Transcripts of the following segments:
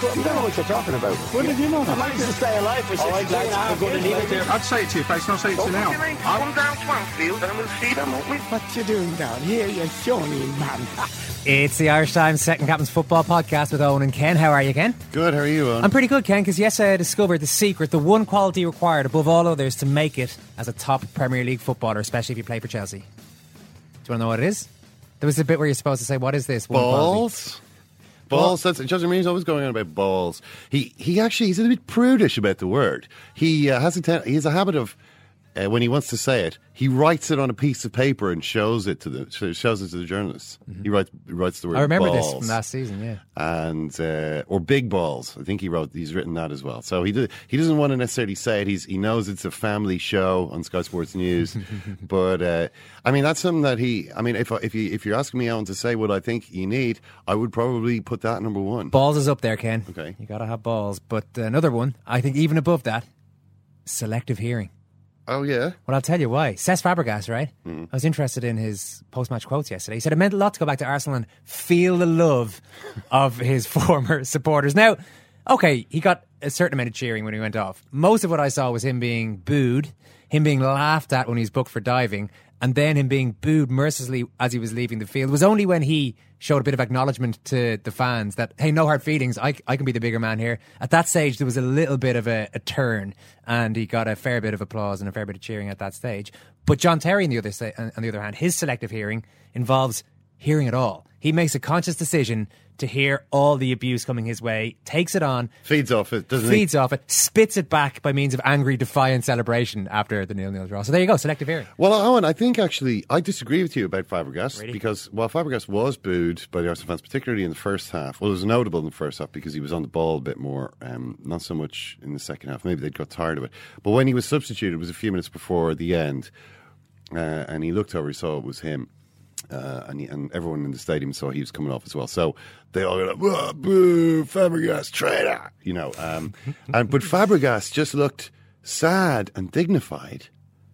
You don't know what you're talking about. What did you know? I managed to stay alive for 60 days. I'm going to leave it there. I'd say it to your face, and I'll say it to you now. Come down Swansfield and we'll see them, won't we? What you doing down here, you shawny man? It's the Irish Times Second Captain's Football Podcast with Eoin and Ken. How are you, Ken? Good, how are you, Eoin? I'm pretty good, Ken, because yesterday I discovered the secret, the one quality required above all others to make it as a top Premier League footballer, especially if you play for Chelsea. Do you want to know what it is? There was a bit where you're supposed to say, "What is this?" One quality? Balls. That's Jose Mourinho's always going on about balls. He he actually he's a bit prudish about the word. He uh, has a ten, he has a habit of uh, when he wants to say it, he writes it on a piece of paper and shows it to the shows it to the journalists. He writes he writes the word. Mm-hmm. I remember this from last season. Yeah. and uh, or big balls. I think he wrote he's written that as well. So he did, he doesn't want to necessarily say it. He's he knows it's a family show on Sky Sports News, but uh, I mean that's something that he. I mean if if you if you're asking me Alan to say what I think you need, I would probably put that number one. Balls is up there, Ken. Okay. You got to have balls. But another one, I think even above that, selective hearing. Oh yeah, Well, I'll tell you why. Cesc Fabregas, right? Hmm. I was interested in his post-match quotes yesterday. He said it meant a lot to go back to Arsenal and feel the love of his former supporters. Now, okay, he got a certain amount of cheering when he went off. Most of what I saw was him being booed, him being laughed at when he was booked for diving, and then him being booed mercilessly as he was leaving the field. Was only when he showed a bit of acknowledgement to the fans that, hey, no hard feelings, I, I can be the bigger man here. At that stage, there was a little bit of a, a turn, and he got a fair bit of applause and a fair bit of cheering at that stage. But John Terry, on the other, on the other hand, his selective hearing involves hearing it all. He makes a conscious decision to hear all the abuse coming his way, takes it on, feeds off it, doesn't feeds he? off it, spits it back by means of angry, defiant celebration after the nil-nil draw. So there you go, selective hearing. Well, Eoin, I think actually I disagree with you about Fabregas Really? because while Fabregas was booed by the Arsenal fans, particularly in the first half, well, it was notable in the first half because he was on the ball a bit more, um, not so much in the second half. Maybe they'd got tired of it. But when he was substituted, it was a few minutes before the end, uh, and he looked over, he saw it was him. Uh, and, and everyone in the stadium saw he was coming off as well. So they all go, like, "Whoa, boo, Fabregas, traitor, you know. Um, and but Fabregas just looked sad and dignified.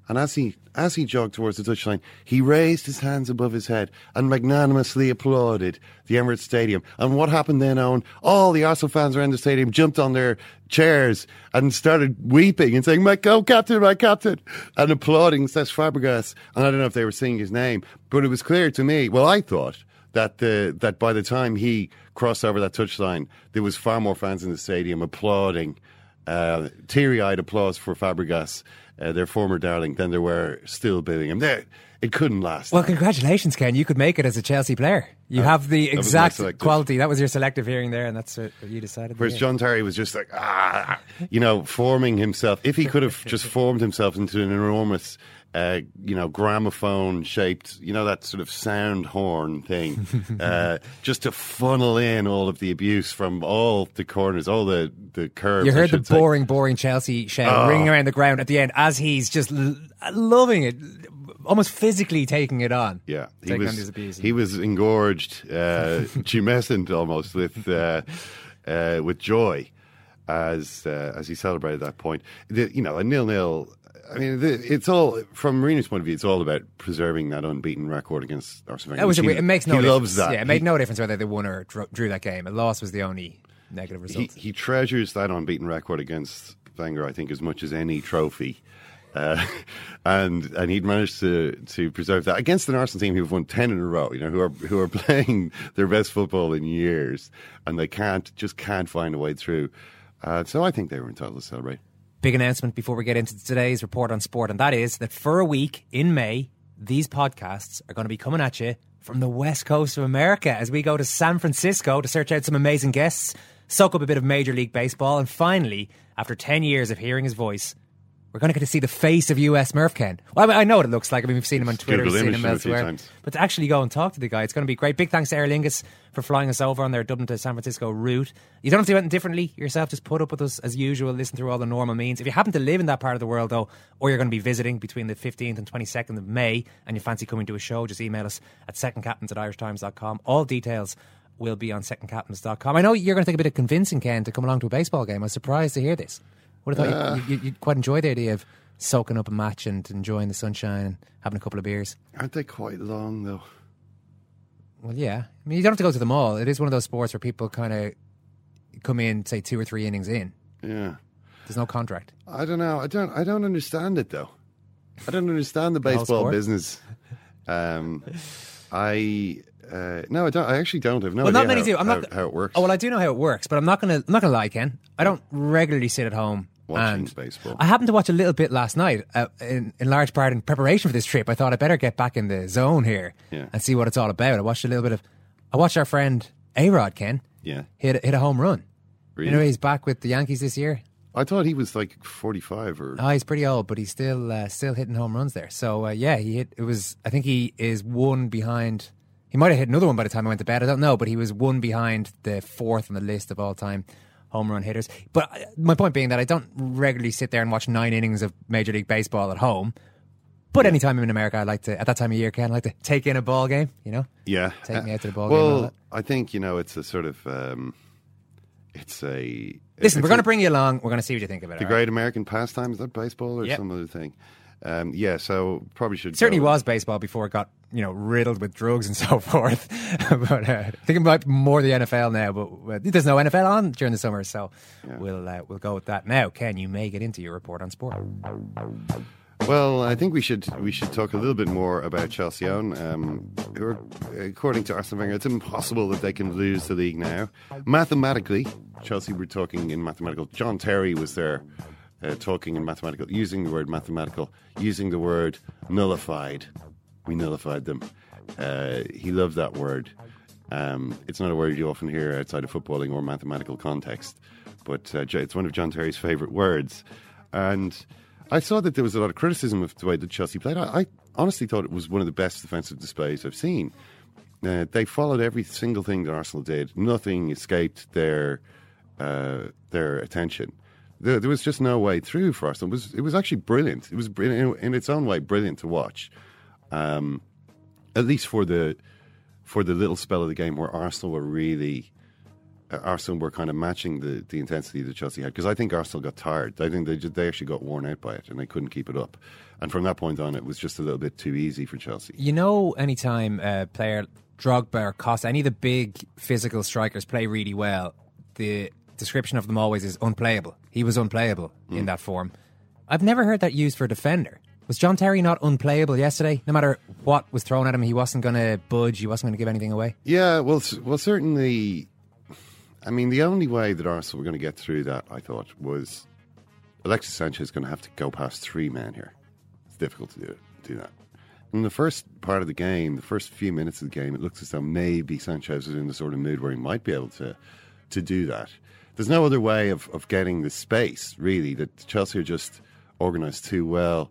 And as he as he jogged towards the touchline, he raised his hands above his head and magnanimously applauded the Emirates Stadium. And what happened then, Eoin? All the Arsenal fans around the stadium jumped on their chairs and started weeping and saying, "My co-captain, my captain," and applauding Cesc Fabregas. And I don't know if they were singing his name, but it was clear to me. Well, I thought that the that by the time he crossed over that touchline, there was far more fans in the stadium applauding uh, teary-eyed applause for Fabregas, uh, their former darling, than there were still booing him. There, it couldn't last. Well, congratulations, Ken. You could make it as a Chelsea player. You have the that exact selective. quality. That was your selective hearing there, and that's what you decided. Whereas. John Terry was just like, ah, you know, forming himself. If he could have just formed himself into an enormous, uh, you know, gramophone shaped, you know, that sort of sound horn thing, uh, just to funnel in all of the abuse from all the corners, all the, the curves. You heard the say. boring, boring Chelsea shout Oh. ringing around the ground at the end as he's just l- loving it, almost physically taking it on. Yeah, he taking was on his abuse. he was engorged, uh, tumescent almost with uh, uh, with joy as uh, as he celebrated that point. The, you know, a nil nil. I mean, it's all from Mourinho's point of view. It's all about preserving that unbeaten record against Wenger. That was He- it makes no he difference. loves that. Yeah, it made He- no difference whether they won or drew, drew that game. A loss was the only negative he, result. he treasures that unbeaten record against Wenger, I think, as much as any trophy. Uh, and and he'd managed to to preserve that against an Arsenal team who've won ten in a row. You know, who are who are playing their best football in years, and they can't just can't find a way through. Uh, so I think they were entitled to celebrate. Big announcement before we get into today's report on sport, and that is that for a week in May, these podcasts are going to be coming at you from the west coast of America as we go to San Francisco to search out some amazing guests, soak up a bit of Major League Baseball, and finally, after 10 years of hearing his voice, we're going to get to see the face of US Murph Ken. Well, I, mean, I know what it looks like. I mean, we've seen him on Twitter, Googled seen him elsewhere. But to actually go and talk to the guy, it's going to be great. Big thanks to Aer Lingus for flying us over on their Dublin to San Francisco route. You don't have to do anything differently yourself. Just put up with us as usual. Listen through all the normal means. If you happen to live in that part of the world, though, or you're going to be visiting between the 15th and 22nd of May and you fancy coming to a show, just email us at secondcaptains at irishtimes.com. All details will be on secondcaptains.com. I know you're going to take a bit of convincing, Ken, to come along to a baseball game. I was surprised to hear this. Would have thought you, you, you'd quite enjoy the idea of soaking up a match and enjoying the sunshine and having a couple of beers. Aren't they quite long though? Well, yeah. I mean, you don't have to go to the mall. It is one of those sports where people kind of come in, say, two or three innings in. Yeah. There's no contract. I don't know. I don't. I don't understand it though. I don't understand the baseball sport? business. Um, I uh, no, I don't. I actually don't have no well, idea not many how, do. I'm how, not how it works. Oh well, I do know how it works, but I'm not gonna. I'm not gonna lie, Ken. I don't regularly sit at home Watching and baseball. I happened to watch a little bit last night, uh, in, in large part in preparation for this trip. I thought I better get back in the zone here Yeah. and see what it's all about. I watched a little bit of. I watched our friend A Rod Ken yeah, hit hit a home run. really. You know he's back with the Yankees this year. I thought he was like forty-five or. Oh, he's pretty old, but he's still uh, still hitting home runs there. So uh, yeah, he hit. It was. I think he is one behind. He might have hit another one by the time I went to bed. I don't know, but he was one behind the fourth on the list of all time home run hitters. But uh, my point being that I don't regularly sit there and watch nine innings of Major League Baseball at home. But anytime I'm in America, I like to at that time of year, can I like to take in a ball game. You know, yeah, Take me out to the ball game Well. I think you know it's a sort of. Um, it's a. listen, it's we're going to bring you along. We're going to see what you think of it. the right? great American pastime. Is that baseball or Yep. some other thing? Um, yeah, so probably should It certainly was baseball before it got you know riddled with drugs and so forth. but uh, I think it might be more the NFL now. But uh, there's no NFL on during the summer, so we'll uh, we'll go with that now. Ken, you may get into your report on sport. Well, I think we should we should talk a little bit more about Chelsea. On, um, who are, according to Arsene Wenger, it's impossible that they can lose the league now. Mathematically, Chelsea were talking in mathematical. John Terry was there uh, talking in mathematical, using the word mathematical, using the word nullified. We nullified them. Uh, he loved that word. Um, it's not a word you often hear outside of footballing or mathematical context, but uh, it's one of John Terry's favourite words. And I saw that there was a lot of criticism of the way that Chelsea played. I, I honestly thought it was one of the best defensive displays I've seen. Uh, they followed every single thing that Arsenal did. Nothing escaped their uh, their attention. There, there was just no way through for Arsenal. It was it was actually brilliant. It was brilliant, in its own way brilliant to watch. Um, at least for the for the little spell of the game where Arsenal were really uh, Arsenal were kind of matching the, the intensity that Chelsea had because I think Arsenal got tired. I think they just, they actually got worn out by it and they couldn't keep it up. And from that point on, it was just a little bit too easy for Chelsea. You know, anytime a player Drogba or Costa, any of the big physical strikers play really well, the description of them always is unplayable. He was unplayable in that form. I've never heard that used for a defender. Was John Terry not unplayable yesterday? No matter what was thrown at him, he wasn't going to budge. He wasn't going to give anything away. Yeah, well, well, certainly. I mean, the only way that Arsenal were going to get through that, I thought, was Alexis Sanchez is going to have to go past three men here. It's difficult to do do that. In the first part of the game, the first few minutes of the game, it looks as though maybe Sanchez is in the sort of mood where he might be able to to do that. There's no other way of, of getting the space, really, that Chelsea are just organised too well.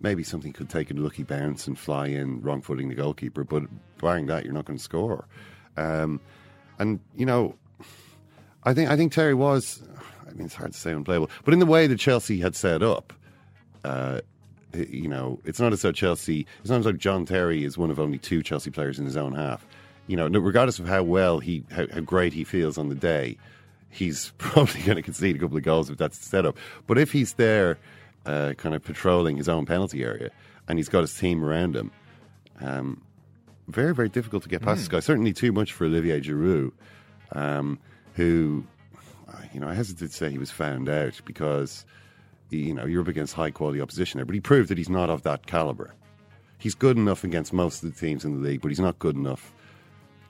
Maybe something could take a lucky bounce and fly in, wrong footing the goalkeeper, but barring that, you're not going to score. Um, and, you know, I think I think Terry was. I mean, it's hard to say unplayable, but in the way that Chelsea had set up, uh, you know, it's not as though Chelsea. It's not as though John Terry is one of only two Chelsea players in his own half. you know, regardless of how well he, how, how great he feels on the day, he's probably going to concede a couple of goals if that's the setup. But if he's there, uh, kind of patrolling his own penalty area, and he's got his team around him, um, very, very difficult to get past this guy. Certainly too much for Olivier Giroud, um, who, uh, you know, I hesitate to say he was found out because, you know, you're up against high quality opposition there, but he proved that he's not of that caliber. He's good enough against most of the teams in the league, but he's not good enough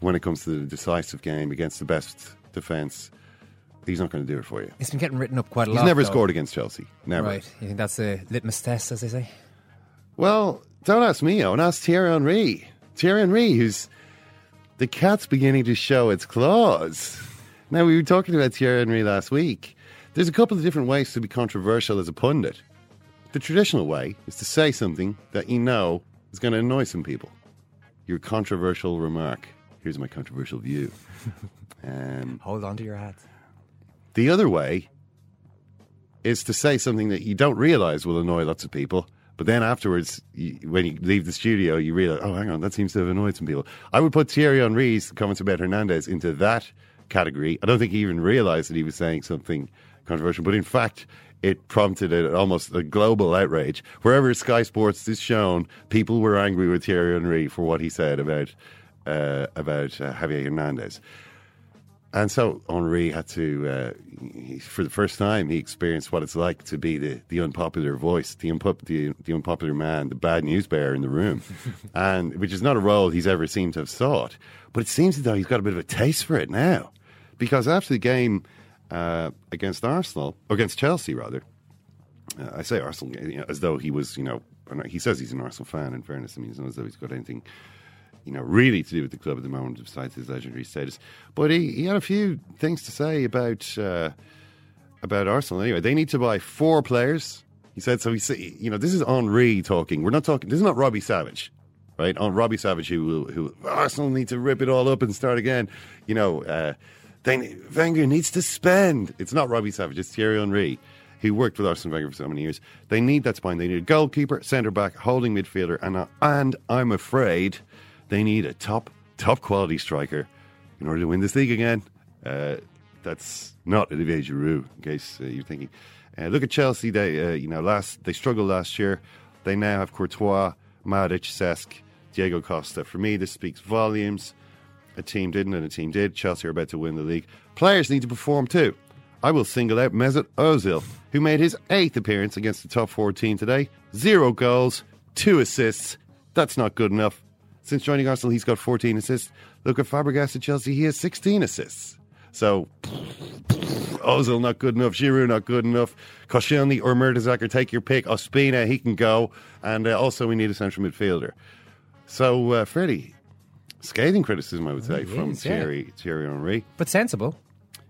when it comes to the decisive game against the best defence. He's not going to do it for you. It's been getting written up quite a He's lot. He's never though. scored against Chelsea. Never. Right. You think that's a litmus test, as they say? Well, don't ask me, Eoin. Ask Thierry Henry. Thierry Henry, who's the cat's beginning to show its claws. Now, we were talking about Thierry Henry last week. There's a couple of different ways to be controversial as a pundit. The traditional way is to say something that you know is going to annoy some people. Your controversial remark. Here's my controversial view. Um, Hold on to your hat. The other way is to say something that you don't realize will annoy lots of people, but then afterwards, you, when you leave the studio, you realize, oh, hang on, that seems to have annoyed some people. I would put Thierry Henry's comments about Hernandez into that category. I don't think he even realized that he was saying something controversial, but in fact, it prompted a, almost a global outrage. Wherever Sky Sports is shown, people were angry with Thierry Henry for what he said about uh, about uh, Javier Hernandez. And so Henry had to, uh, he, for the first time, he experienced what it's like to be the, the unpopular voice, the, unpop, the, the unpopular man, the bad news bearer in the room, and which is not a role he's ever seemed to have sought. But it seems as though he's got a bit of a taste for it now, because after the game uh, against Arsenal, or against Chelsea rather, uh, I say Arsenal you know, as though he was, you know, he says he's an Arsenal fan. In fairness, I mean, it's not as though he's got anything you know, really to do with the club at the moment, besides his legendary status. But he, he had a few things to say about uh, about Arsenal. Anyway, they need to buy four players. He said so. He said, you know, this is Henry talking. We're not talking. This is not Robbie Savage, right? On Robbie Savage, who who Arsenal need to rip it all up and start again. You know, uh, they, Wenger needs to spend. It's not Robbie Savage. It's Thierry Henry. Who worked with Arsene Wenger for so many years? They need that spine. They need a goalkeeper, centre back, holding midfielder, and uh, and I'm afraid they need a top top quality striker in order to win this league again. Uh, that's not Olivier Giroud, in case uh, you're thinking. Uh, look at Chelsea. They uh, you know last they struggled last year. They now have Courtois, Matic, Cesc, Diego Costa. For me, this speaks volumes. A team didn't, and a team did. Chelsea are about to win the league. Players need to perform too. I will single out Mesut Ozil, who made his eighth appearance against the top four team today. Zero goals, two assists. That's not good enough. Since joining Arsenal, he's got 14 assists. Look at Fabregas at Chelsea, he has 16 assists. So, Ozil not good enough, Giroud not good enough, Koscielny or Mertesacker, take your pick. Ospina, he can go. And uh, also, we need a central midfielder. So, uh, fairly scathing criticism, I would say, it from is, yeah. Thierry, Thierry Henry. But sensible.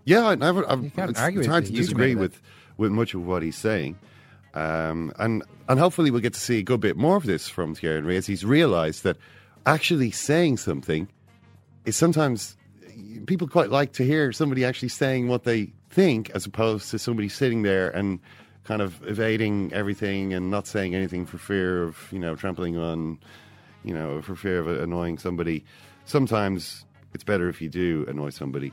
Yeah, I never. I've, it's, argue it's hard to disagree with with much of what he's saying, um, and and hopefully we'll get to see a good bit more of this from Thierry Henry as he's realised that actually saying something is sometimes people quite like to hear somebody actually saying what they think as opposed to somebody sitting there and kind of evading everything and not saying anything for fear of you know trampling on you know for fear of annoying somebody. Sometimes it's better if you do annoy somebody.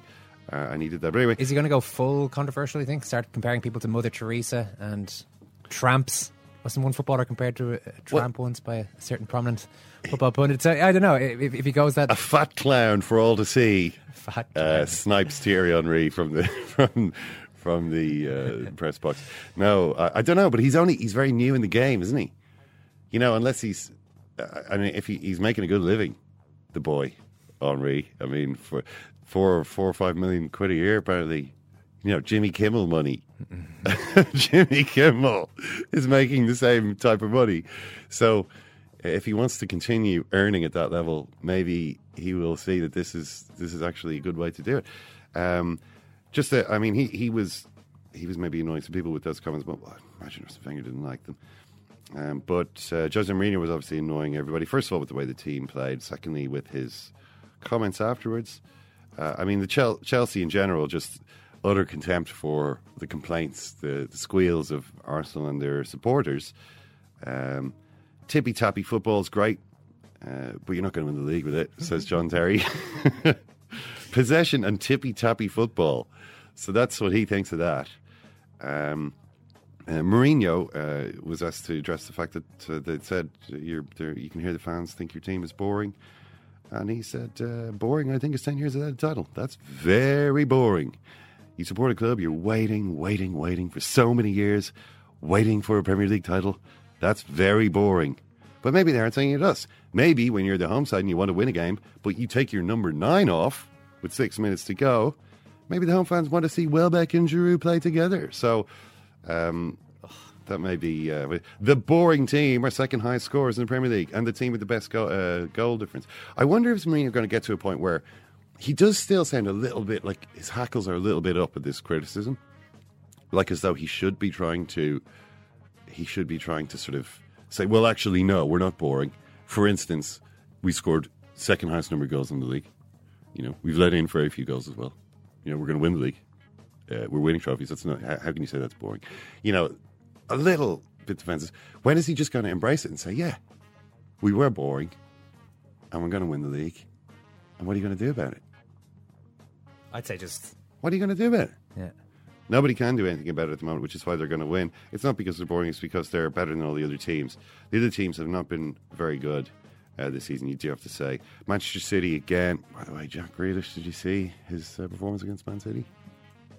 Uh, did that. But anyway, Is he going to go full controversial, you think? Start comparing people to Mother Teresa and tramps? Wasn't one footballer compared to a, a tramp once by a certain prominent football pundit? So, I don't know. If, if he goes that a fat clown for all to see fat. uh, snipes Thierry Henry from the from from the uh, press box. No, I, I don't know, but he's only he's very new in the game, isn't he? You know, unless he's, uh, I mean, if he, he's making a good living, the boy Henry. I mean, for four four or five million quid a year, apparently. You know, Jimmy Kimmel money. Jimmy Kimmel is making the same type of money. So, if he wants to continue earning at that level, maybe he will see that this is this is actually a good way to do it. Um, just, that, I mean, he he was he was maybe annoying some people with those comments, but well, I imagine Arsene Wenger didn't like them. Um, but uh, Jose Mourinho was obviously annoying everybody. First of all, with the way the team played. Secondly, with his comments afterwards. Uh, I mean, the Chel- Chelsea in general just utter contempt for the complaints, the, the squeals of Arsenal and their supporters. Um, tippy tappy football is great. uh, but you're not going to win the league with it, says John Terry. Possession and tippy tappy football. So that's what he thinks of that. Um, uh, Mourinho uh, was asked to address the fact that uh, they said you're, you can hear the fans think your team is boring. And he said, uh, boring, I think, is 10 years without a title. That's very boring. You support a club, you're waiting, waiting, waiting for so many years, waiting for a Premier League title. That's very boring. But maybe they aren't saying it to us. Maybe when you're the home side and you want to win a game, but you take your number nine off with six minutes to go, maybe the home fans want to see Welbeck and Giroud play together. So um, that may be uh, the boring team are second highest scorers in the Premier League and the team with the best go- uh, goal difference. I wonder if Mourinho going to get to a point where he does still sound a little bit like his hackles are a little bit up at this criticism, like as though he should be trying to he should be trying to sort of say, well, actually, no, we're not boring. For instance, we scored second highest number of goals in the league. You know, we've let in very few goals as well. You know, we're going to win the league. Uh, we're winning trophies. That's not. How, how can you say that's boring? You know, a little bit defensive. When is he just going to embrace it and say, yeah, we were boring, and we're going to win the league? And what are you going to do about it? I'd say just What are you going to do about it? yeah. Nobody can do anything about it at the moment, which is why they're going to win. It's not because they're boring; it's because they're better than all the other teams. The other teams have not been very good uh, this season. You do have to say. Manchester City again. By the way, Jack Grealish, did you see his uh, performance against Man City?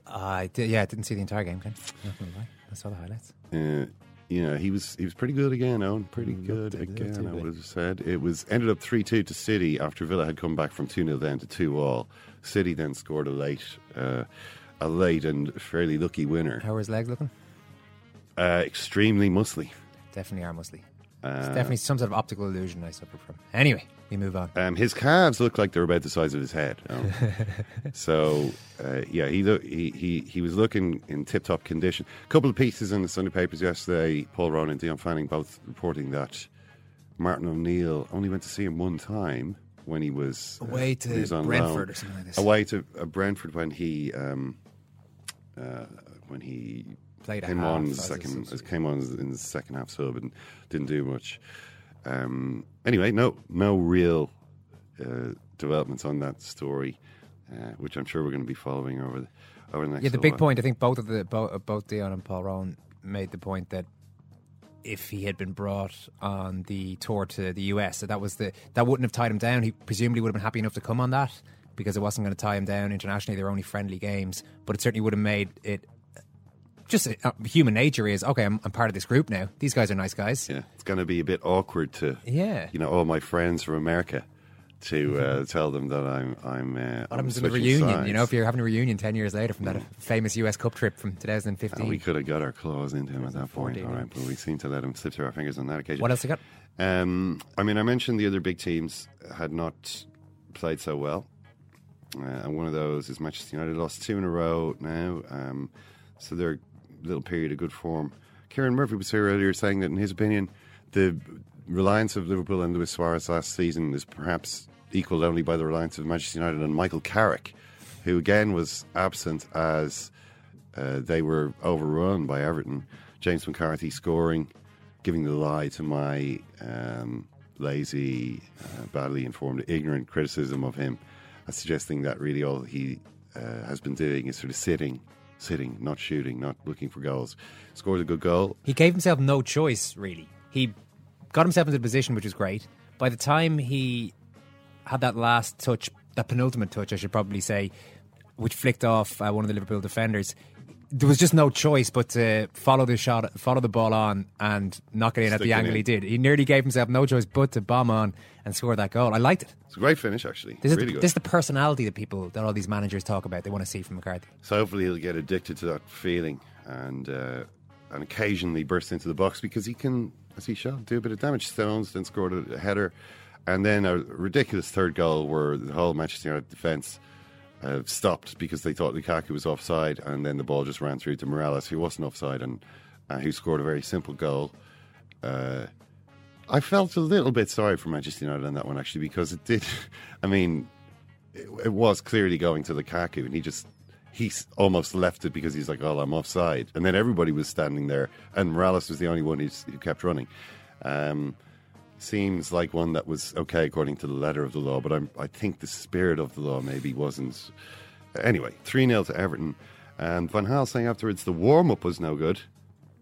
I did, yeah, I didn't see the entire game. Ken. Not gonna lie. I saw the highlights. Uh, you know, he was he was pretty good again. Eoin, pretty good again. I would have said it was ended up three two to City after Villa had come back from two 0 down to two all. City then scored a late, uh, a late and fairly lucky winner. How are his legs looking? Uh, extremely muscly. Definitely are muscly. Uh, it's definitely some sort of optical illusion I suffer from. Anyway, we move on. Um, his calves look like they're about the size of his head. um, so, uh, yeah, he, look, he he he was looking in tip-top condition. A couple of pieces in the Sunday papers yesterday. Paul Rowan and Dion Fanning both reporting that Martin O'Neill only went to see him one time when he was uh, Away to when he was on Brentford loan. or something like this. Away to uh, Brentford when he um, uh, when he Played came half on second substitute. came on in the second half sub and didn't do much. Um, anyway, no no real uh, developments on that story, uh, which I'm sure we're going to be following over the over the next. Yeah, the big while. point. I think both of the both, both Dion and Paul Rowan made the point that if he had been brought on the tour to the US, that that was the that wouldn't have tied him down. He presumably would have been happy enough to come on that because it wasn't going to tie him down internationally. They were only friendly games, but it certainly would have made it. Just uh, human nature is okay. I'm, I'm part of this group now. These guys are nice guys. Yeah, it's going to be a bit awkward to Yeah. you know all my friends from America to uh, tell them that I'm I'm. Uh, What I'm happens in a switching reunion? You know, sides. if you're having a reunion ten years later from that famous US Cup trip from 2015. And we could have got our claws into him at that point, all right, but we seem to let him slip through our fingers on that occasion. What else you got? Um, I mean, I mentioned the other big teams had not played so well. Uh, and one of those is Manchester United lost two in a row now. Um, so they're little period of good form. Kieran Murphy was here earlier saying that, in his opinion, the reliance of Liverpool and Luis Suarez last season is perhaps equalled only by the reliance of Manchester United and Michael Carrick, who again was absent as uh, they were overrun by Everton. James McCarthy scoring, giving the lie to my um, lazy, uh, badly informed, ignorant criticism of him, suggesting that really all he uh, has been doing is sort of sitting, sitting, not shooting, not looking for goals. Scored a good goal. He gave himself no choice, really. He got himself into the position, which was great. By the time he had that last touch, that penultimate touch, I should probably say, which flicked off uh, one of the Liverpool defenders, there was just no choice but to follow the shot, follow the ball on, and knock it in at the angle in. he did. He nearly gave himself no choice but to bomb on and score that goal. I liked it. It's a great finish, actually. This is, really good. this is the personality that people, that all these managers talk about. They want to see from McCarthy. So hopefully he'll get addicted to that feeling and uh, and occasionally burst into the box because he can, as he showed, do a bit of damage. Stones then scored a header, and then a ridiculous third goal where the whole Manchester United defence uh, stopped because they thought Lukaku was offside, and then the ball just ran through to Mirallas, who wasn't offside, and uh, who scored a very simple goal. Uh, I felt a little bit sorry for Manchester United on that one actually because it did. I mean, it, it was clearly going to Lukaku, and he just he almost left it because he's like, "Oh, I'm offside," and then everybody was standing there, and Mirallas was the only one who kept running. Um, seems like one that was okay according to the letter of the law, but I'm, I think the spirit of the law maybe wasn't. Anyway, 3 0 to Everton. And Van Gaal saying afterwards the warm up was no good.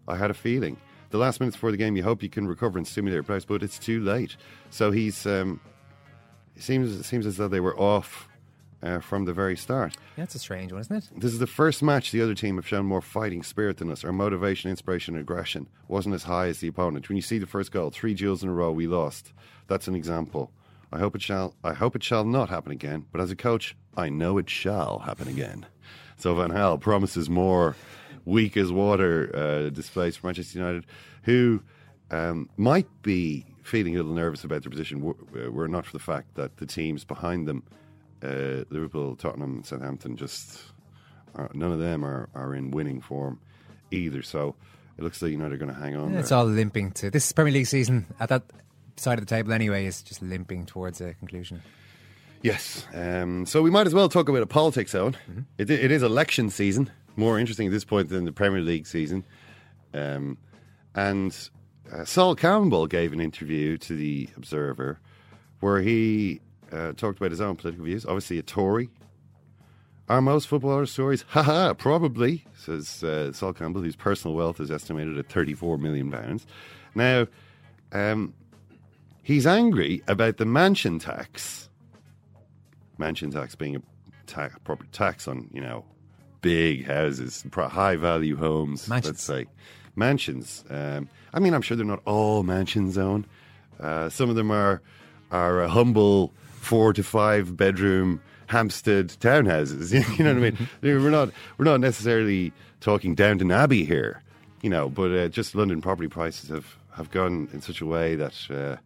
I had a feeling. The last minutes before the game, you hope you can recover and stimulate your players, but it's too late. So he's. Um, it seems it seems as though they were off uh, from the very start. That's a strange one, isn't it? This is the first match the other team have shown more fighting spirit than us. Our motivation, inspiration, and aggression wasn't as high as the opponent. When you see the first goal, three duels in a row, we lost. That's an example. I hope it shall. I hope it shall not happen again. But as a coach, I know it shall happen again. So Van Gaal promises more weak as water uh, displays for Manchester United, who um, might be feeling a little nervous about their position were, uh, were it not for the fact that the teams behind them, uh, Liverpool, Tottenham, Southampton, just are, none of them are, are in winning form either. So it looks like United are going to hang on. Yeah, it's all limping to this Premier League season at that side of the table anyway is just limping towards a conclusion. Yes. Um, so we might as well talk about a politics zone. It, it is election season. More interesting at this point than the Premier League season. Um, and uh, Sol Campbell gave an interview to the Observer where he uh, talked about his own political views. Obviously, a Tory. Are most footballers stories? Ha ha. probably, says uh, Sol Campbell, whose personal wealth is estimated at £34 million. Now, um, he's angry about the mansion tax mansion tax being a ta- proper tax on you know big houses, high value homes. Mansions. Let's say mansions. Um, I mean, I'm sure they're not all mansions own. Uh, some of them are are a humble four to five bedroom Hampstead townhouses. you know what I mean? we're not we're not necessarily talking Downton Abbey here, you know, but uh, just London property prices have have gone in such a way that. Uh,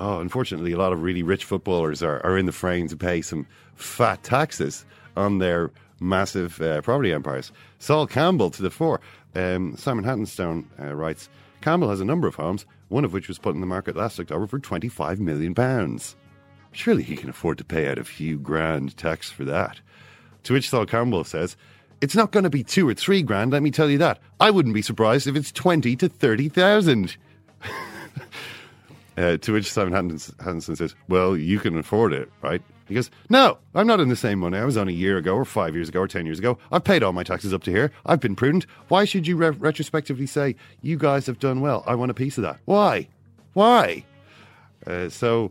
Oh, unfortunately, a lot of really rich footballers are, are in the frame to pay some fat taxes on their massive uh, property empires. Sol Campbell to the fore. Um, Simon Hattenstone uh, writes Campbell has a number of homes, one of which was put in the market last October for £25 million. Surely he can afford to pay out a few grand tax for that. To which Sol Campbell says, It's not going to be two or three grand, let me tell you that. I wouldn't be surprised if it's 20 to 30,000. Uh, to which Simon Hattenstone, says, Well, you can afford it, right? He goes, No, I'm not in the same money I was on a year ago, or five years ago, or ten years ago. I've paid all my taxes up to here. I've been prudent. Why should you re- retrospectively say, You guys have done well? I want a piece of that. Why? Why? Uh, so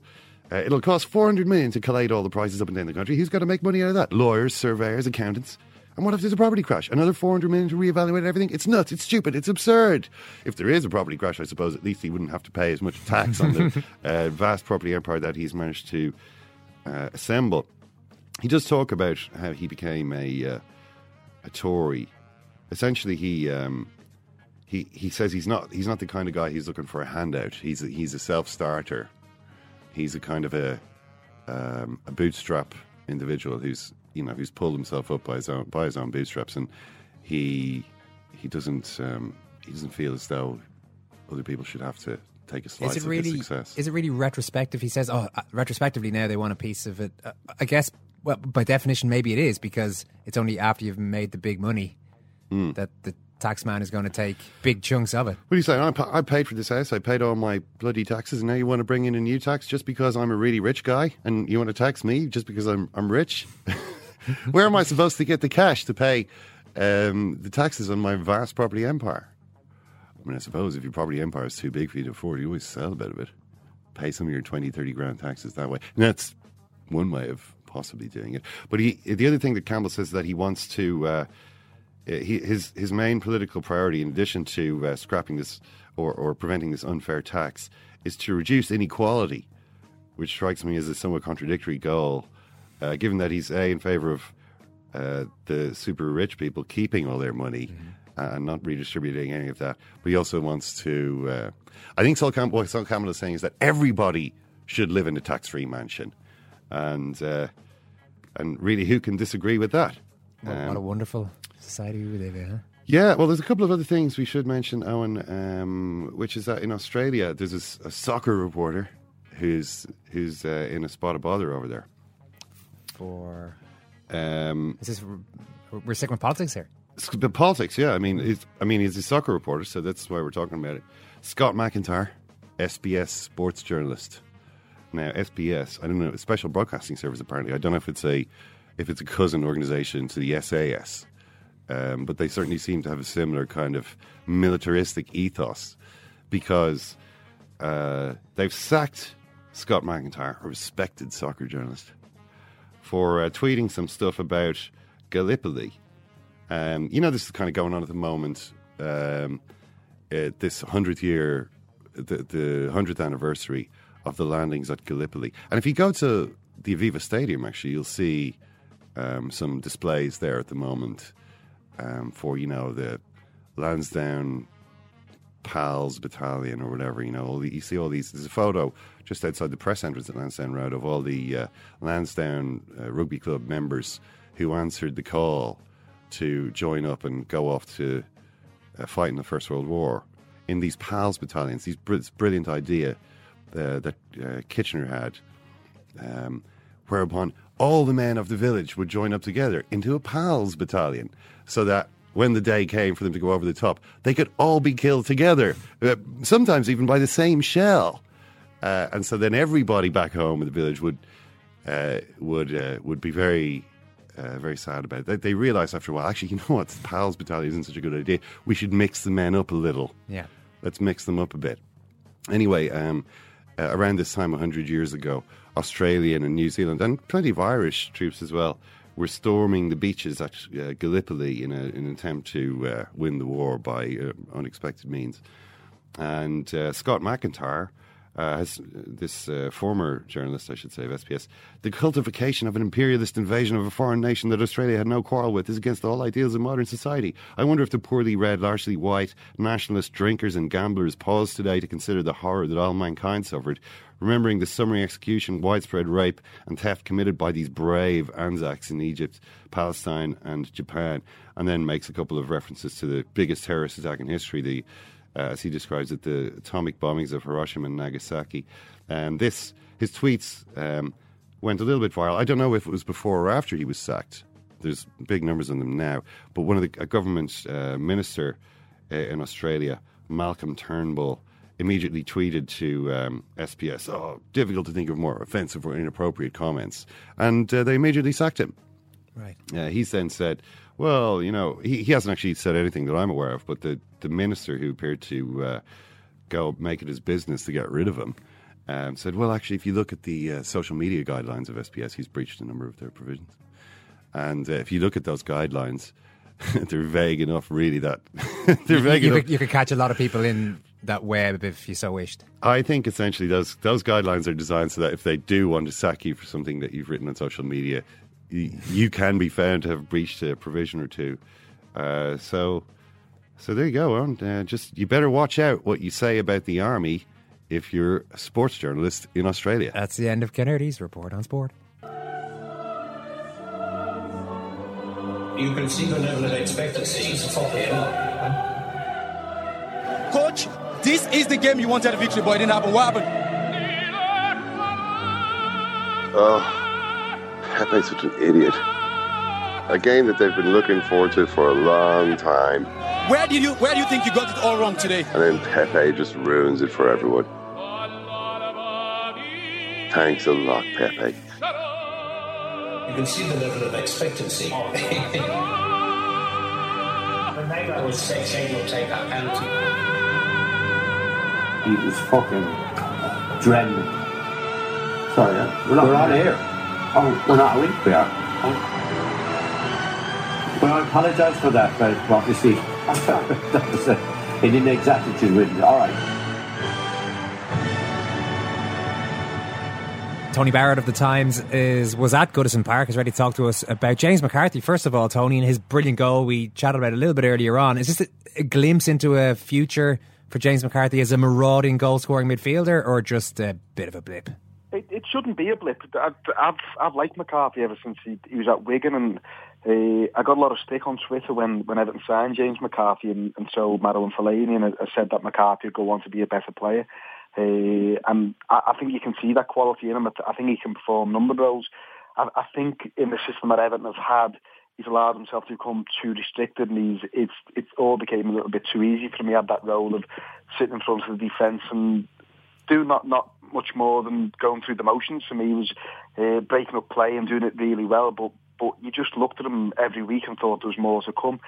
uh, it'll cost 400 million to collate all the prices up and down the country. Who's got to make money out of that? Lawyers, surveyors, accountants. And what if there's a property crash? Another 400 million to reevaluate everything? It's nuts. It's stupid. It's absurd. If there is a property crash, I suppose at least he wouldn't have to pay as much tax on the uh, vast property empire that he's managed to uh, assemble. He does talk about how he became a uh, a Tory. Essentially, he um, he he says he's not he's not the kind of guy who's looking for a handout. He's a, he's a self starter. He's a kind of a um, a bootstrap individual who's you know who's pulled himself up by his own by his own bootstraps, and he he doesn't um, he doesn't feel as though other people should have to take a slice Is it of really? his success. Is it really retrospective? He says, "Oh, uh, retrospectively now they want a piece of it." Uh, I guess, well, by definition, maybe it is because it's only after you've made the big money Hmm. that the tax man is going to take big chunks of it. What are you saying? I, I paid for this house. I paid all my bloody taxes, and now you want to bring in a new tax just because I'm a really rich guy, and you want to tax me just because I'm I'm rich? Where am I supposed to get the cash to pay um, the taxes on my vast property empire? I mean, I suppose if your property empire is too big for you to afford, you always sell a bit of it, pay some of your 20, 30 grand taxes that way. And that's one way of possibly doing it. But he, the other thing that Campbell says is that he wants to. Uh, he, his his main political priority, in addition to uh, scrapping this or, or preventing this unfair tax, is to reduce inequality, which strikes me as a somewhat contradictory goal, uh, given that he's a in favour of uh, the super rich people keeping all their money uh, and not redistributing any of that. But he also wants to. Uh, I think Sol Campbell, what Sol Campbell is saying is that everybody should live in a tax-free mansion, and uh, and really, who can disagree with that? What, Um, what a wonderful society we live in. Huh? yeah, well, there's a couple of other things we should mention, Eoin, um, which is that in Australia, there's a soccer reporter who's who's uh, in a spot of bother over there. For Um, is this we're sticking with politics here? but politics, yeah. I mean, it's, I mean, he's a soccer reporter, so that's why we're talking about it. Scott McIntyre, SBS sports journalist. Now, SBS, I don't know, Special Broadcasting Service. Apparently, I don't know if it's a if it's a cousin organisation to the SAS, um, but they certainly seem to have a similar kind of militaristic ethos because uh, they've sacked Scott McIntyre, a respected soccer journalist, for uh, tweeting some stuff about Gallipoli. Um, you know, this is kind of going on at the moment. Um, uh, this hundredth year, the the hundredth anniversary of the landings at Gallipoli, and if you go to the Aviva Stadium, actually, you'll see um, some displays there at the moment um, for you know the Lansdowne Pals Battalion or whatever. You know, the, you see all these. There's a photo just outside the press entrance at Lansdowne Road of all the uh, Lansdowne uh, Rugby Club members who answered the call to join up and go off to uh, fight in the First World War in these PALS battalions. These br- this brilliant idea uh, that uh, Kitchener had, um, whereupon all the men of the village would join up together into a PALS battalion, so that when the day came for them to go over the top, they could all be killed together, uh, sometimes even by the same shell. Uh, and so then everybody back home in the village would uh, would uh, would be very uh, very sad about it. They, they realised after a while, actually, you know what, the PALS battalion isn't such a good idea. We should mix the men up a little. Yeah. Let's mix them up a bit. Anyway, um, uh, around this time, 100 years ago, Australian and New Zealand, and plenty of Irish troops as well, were storming the beaches at uh, Gallipoli in, a, an attempt to uh, win the war by uh, unexpected means. And uh, Scott McIntyre, uh, has this uh, former journalist, I should say, of SBS, the cultification of an imperialist invasion of a foreign nation that Australia had no quarrel with is against all ideals of modern society. I wonder if the poorly read, largely white, nationalist drinkers and gamblers pause today to consider the horror that all mankind suffered, remembering the summary execution, widespread rape, and theft committed by these brave Anzacs in Egypt, Palestine, and Japan, and then makes a couple of references to the biggest terrorist attack in history, the uh, as he describes it, the atomic bombings of Hiroshima and Nagasaki. And this, his tweets um, went a little bit viral. I don't know if it was before or after he was sacked. There's big numbers on them now. But one of the a government uh, minister uh, in Australia, Malcolm Turnbull, immediately tweeted to um, SBS, "Oh, difficult to think of more offensive or inappropriate comments," and uh, they immediately sacked him. Right. Uh, he then said, well, you know, he, he hasn't actually said anything that I'm aware of, but the, the minister who appeared to uh, go make it his business to get rid of him um, said, well, actually, if you look at the uh, social media guidelines of SBS, he's breached a number of their provisions. And uh, if you look at those guidelines, they're vague enough, really, that they're vague you, enough. Could, you could catch a lot of people in that web if you so wished. I think essentially those those guidelines are designed so that if they do want to sack you for something that you've written on social media, you can be found to have breached a provision or two. Uh, so, so there you go. And uh, just you better watch out what you say about the army if you're a sports journalist in Australia. That's the end of Ken Early's report on sport. You can see the level of expectancy. It's a fucking Coach, this is the game you wanted a victory, but it didn't happen. What happened? Oh. Pepe's such an idiot. A game that they've been looking forward to for a long time. Where do you where do you think you got it all wrong today? And then Pepe just ruins it for everyone. Thanks a lot, Pepe. You can see the level of expectancy. when they was saying will take that penalty. He was fucking dreading. Sorry, we're, not, we're on air. Oh, we're not, are we? We are. Oh. Well, I apologise for that, but obviously, that was a, an inexactitude with All right. Tony Barrett of the Times is was at Goodison Park. Is ready to talk to us about James McCarthy. First of all, Tony, and his brilliant goal we chatted about a little bit earlier on. Is this a, a glimpse into a future for James McCarthy as a marauding goal scoring midfielder, or just a bit of a blip? It, it shouldn't be a blip. I've, I've I've liked McCarthy ever since he, he was at Wigan, and uh, I got a lot of stick on Twitter when when Everton signed James McCarthy, and, and so Marouane Fellaini, and I, I said that McCarthy would go on to be a better player. Uh, and I, I think you can see that quality in him. I think he can perform number roles. I, I think in the system that Everton has had, he's allowed himself to become too restricted, and he's it's it's all became a little bit too easy for him. He had that role of sitting in front of the defence and do not not much more than going through the motions. For me, he was uh, breaking up play and doing it really well. But but you just looked at him every week and thought there was more to come.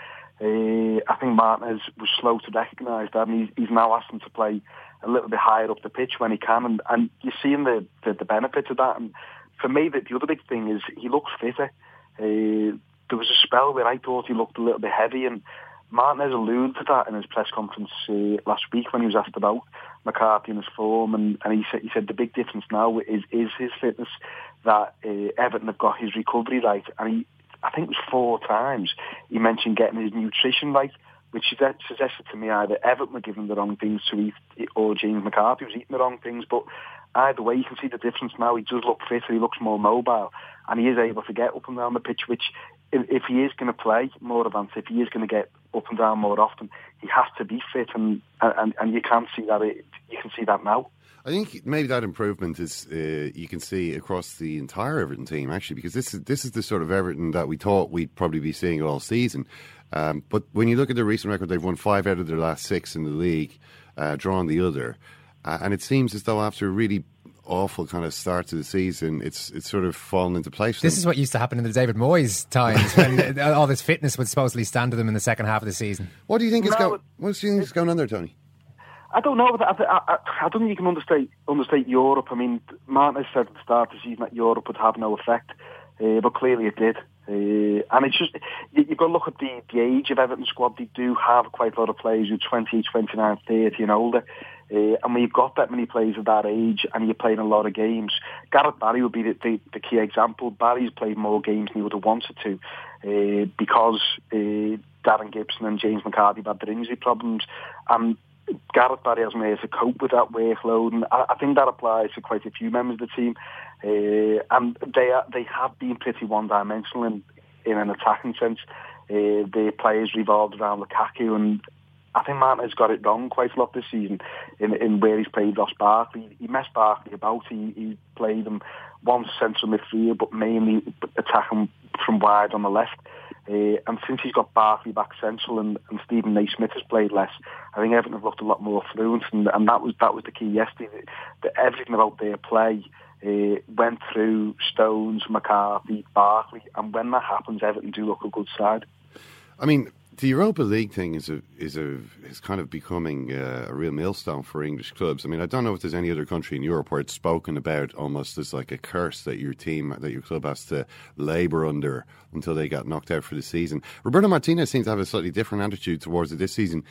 Uh, I think Martinez was slow to recognise that, and he's, he's now asked him to play a little bit higher up the pitch when he can, and, and you're seeing the, the, the benefits of that. And for me, the, the other big thing is he looks fitter. Uh, there was a spell where I thought he looked a little bit heavy, and Martinez alluded to that in his press conference uh, last week when he was asked about McCarthy and his form, and, and he said he said the big difference now is is his fitness. That uh, Everton have got his recovery right, and he I think it was four times he mentioned getting his nutrition right, which suggested to me either Everton were giving the wrong things to eat, or James McCarthy was eating the wrong things. But either way, you can see the difference now. He does look fitter, he looks more mobile, and he is able to get up and down the pitch, which if, if he is going to play more advanced, if he is going to get up and down more often, he has to be fit, and and, and you can see that it, you can see that now. I think maybe that improvement is uh, you can see across the entire Everton team actually, because this is this is the sort of Everton that we thought we'd probably be seeing all season. Um, but when you look at the recent record, they've won five out of their last six in the league, uh, drawn the other, uh, and it seems as though after a really awful kind of start to the season, it's it's sort of fallen into place. This is what used to happen in the David Moyes times when all this fitness would supposedly stand to them in the second half of the season. What do you think no, is going? What do you think is going on there, Tony? I don't know. I, I, I, don't think you can understate understate Europe. I mean, Martin has said at the start of the season that Europe would have no effect, uh, but clearly it did. Uh, and it's just, you, you've got to look at the, the age of Everton squad. They do have quite a lot of players who are 20, 29, 30 and older. Uh, and when you've got that many players of that age and you're playing a lot of games, Gareth Barry would be the, the, the key example. Barry's played more games than he would have wanted to uh, because uh, Darren Gibson and James McCarthy had their injury problems. And Gareth Barry has made to cope with that workload, and I, I, think that applies to quite a few members of the team. Uh, and they are, they have been pretty one-dimensional in, in an attacking sense. Uh, the players revolved around Lukaku, and I think Martin has got it wrong quite a lot this season in, in where he's played Ross Barkley. He messed Barkley about. He, he played him one central midfield, but mainly attacking from wide on the left. Uh, and since he's got Barkley back central and, and Steven Naismith has played less, I think Everton have looked a lot more fluent, and, and that was that was the key yesterday. That, that everything about their play uh, went through Stones, McCarthy, Barkley, and when that happens, Everton do look a good side. I mean, the Europa League thing is a is a is kind of becoming uh, a real millstone for English clubs. I mean, I don't know if there's any other country in Europe where it's spoken about almost as like a curse that your team that your club has to labour under until they get knocked out for the season. Roberto Martinez seems to have a slightly different attitude towards it this season,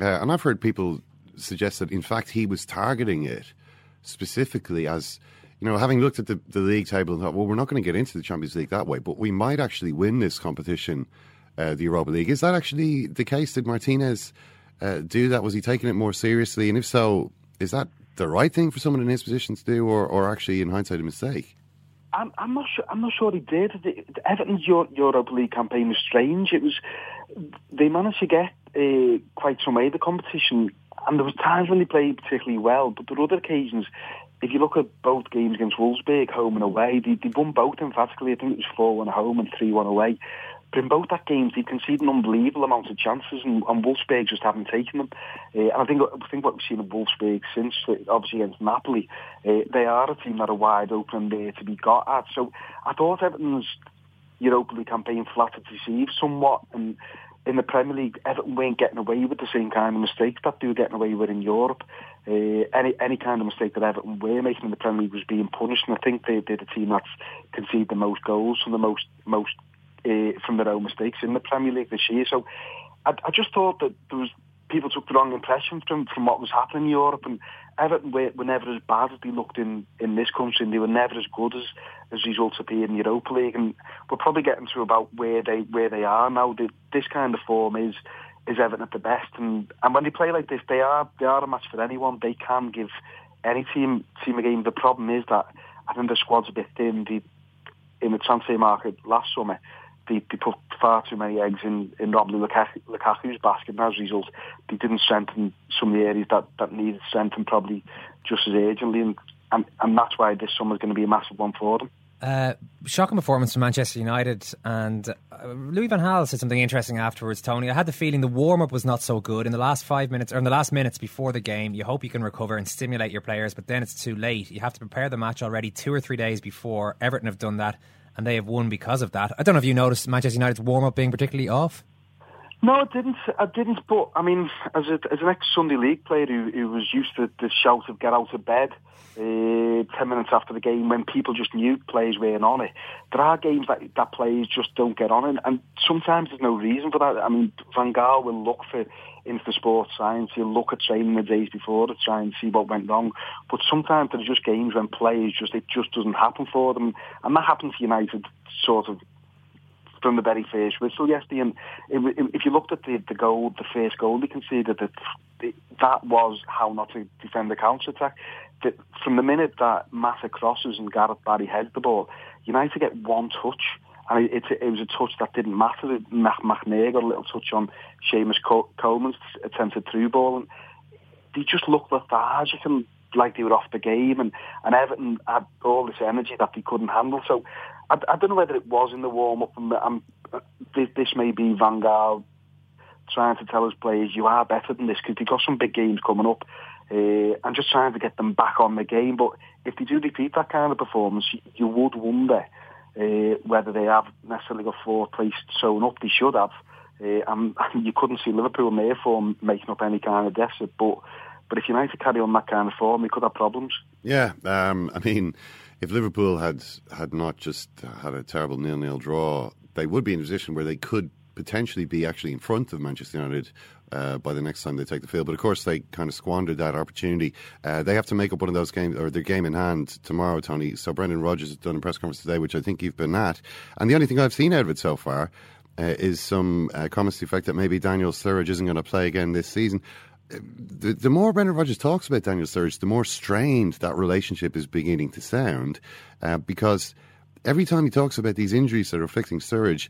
uh, and I've heard people suggest that in fact he was targeting it specifically as you know, having looked at the, the league table and thought, well, we're not going to get into the Champions League that way, but we might actually win this competition uh, the Europa League. Is that actually the case? Did Martinez uh, do that? Was he taking it more seriously? And if so, is that the right thing for someone in his position to do, or, or actually, in hindsight, a mistake? I'm, I'm not sure. I'm not sure he did. The, the Everton's Europa League campaign was strange. It was they managed to get uh, quite some way the competition, and there was times when they played particularly well, but there were other occasions. If you look at both games against Wolfsburg, home and away, they, they won both emphatically. I think it was four one home and three one away. But in both that games, they conceded an unbelievable amounts of chances, and, and Wolfsburg just haven't taken them. Uh, and I think I think what we've seen in Wolfsburg since, obviously against Napoli, uh, they are a team that are wide open there to be got at. So I thought Everton's Europa League campaign flattered deceive somewhat, and in the Premier League, Everton weren't getting away with the same kind of mistakes that they were getting away with in Europe. Uh, any any kind of mistake that Everton were making in the Premier League was being punished, and I think they, they're the team that's conceded the most goals from the most most uh, from their own mistakes in the Premier League this year. So I, I just thought that there was people took the wrong impression from from what was happening in Europe, and Everton were, were never as bad as they looked in, in this country, and they were never as good as, as results appeared in the Europa League. And we're probably getting to about where they where they are now. The, this kind of form is is Everton at the best, and and when they play like this, they are they are a match for anyone. They can give any team team a game. The problem is that I think the squad's a bit thin. The, in the transfer market last summer, they, they put far too many eggs in, in Romelu Lukaku, Lukaku's basket, and as a result, they didn't strengthen some of the areas that, that needed strengthening probably just as urgently, and, and, and that's why this summer is going to be a massive one for them. Uh, shocking performance from Manchester United, and uh, Louis Van Gaal said something interesting afterwards. Tony, I had the feeling the warm up was not so good in the last five minutes or in the last minutes before the game. You hope you can recover and stimulate your players, but then it's too late. You have to prepare the match already two or three days before. Everton have done that, and they have won because of that. I don't know if you noticed Manchester United's warm up being particularly off. No, I didn't. I didn't. But I mean, as a, as an ex Sunday League player who, who was used to the shout of "get out of bed" uh, ten minutes after the game, when people just knew players weren't on it, there are games that that players just don't get on, and, and sometimes there's no reason for that. I mean, Van Gaal will look for into the sports science. He'll look at training the days before to try and see what went wrong. But sometimes there are just games when players just it just doesn't happen for them, and that happened to United sort of from the very first whistle yesterday. And if you looked at the, the goal, the first goal they conceded, that that was how not to defend the counter attack. From the minute that Mata crosses and Gareth Barry heads the ball, United get one touch. And it, it, it was a touch that didn't matter. McNair got a little touch on Seamus Coleman's attempted through ball, and they just looked lethargic and like they were off the game, and, and Everton had all this energy that they couldn't handle. So I, I don't know whether it was in the warm up, and um, this, this may be Van Gaal trying to tell his players you are better than this because they've got some big games coming up, uh, and just trying to get them back on the game. But if they do repeat that kind of performance, you, you would wonder uh, whether they have necessarily got fourth place sewn up. They should have. Uh, and, and you couldn't see Liverpool their form making up any kind of deficit, but but if United carry on that kind of form, we could have problems. Yeah, um, I mean, if Liverpool had had not just had a terrible nil-nil draw, they would be in a position where they could potentially be actually in front of Manchester United uh, by the next time they take the field. But of course, they kind of squandered that opportunity. Uh, they have to make up one of those games or their game in hand tomorrow, Tony. So Brendan Rodgers has done a press conference today, which I think you've been at, and the only thing I've seen out of it so far. Uh, is some uh, comments to the effect that maybe Daniel Sturridge isn't going to play again this season the, the more Brendan Rodgers talks about Daniel Sturridge, the more strained that relationship is beginning to sound. Uh, because every time he talks about these injuries that are afflicting Sturridge,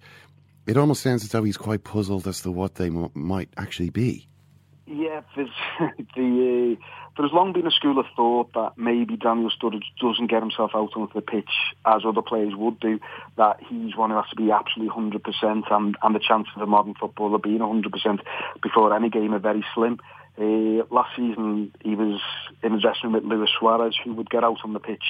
it almost sounds as though he's quite puzzled as to what they m- might actually be. Yeah, there's the uh, there's long been a school of thought that maybe Daniel Sturridge doesn't get himself out onto the pitch as other players would do. That he's one who has to be absolutely 100%, and and the chances of modern football of being 100% before any game are very slim. Uh, last season, he was in the dressing room with Luis Suarez, who would get out on the pitch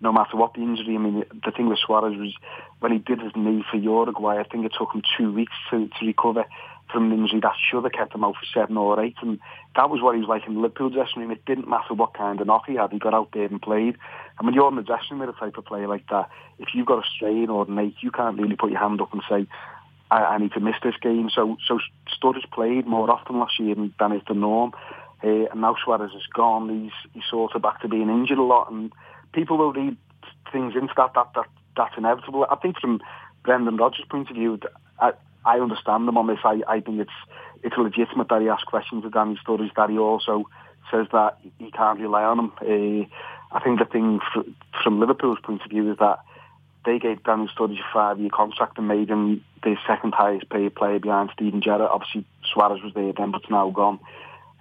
no matter what the injury. I mean, the thing with Suarez was when he did his knee for Uruguay, I think it took him two weeks to, to recover from an injury that should have kept him out for seven or eight. And that was what he was like in the Liverpool dressing room. It didn't matter what kind of knock he had, he got out there and played. And when you're in the dressing room with a type of player like that, if you've got a strain or an ache, you can't really put your hand up and say, I, I need to miss this game. So so Sturridge played more often last year than is the norm. Uh, and now Suarez is gone. He's he's sort of back to being injured a lot, and people will read things into that. That that that's inevitable. I think from Brendan Rodgers' point of view, I, I understand them on this. I, I think it's it's legitimate that he asks questions of Danny Sturridge. That he also says that he can't rely on him. Uh, I think the thing fr- from Liverpool's point of view is that they gave Danny Sturridge a five-year contract and made him the second highest paid player behind Steven Gerrard. Obviously, Suarez was there then, but it's now gone.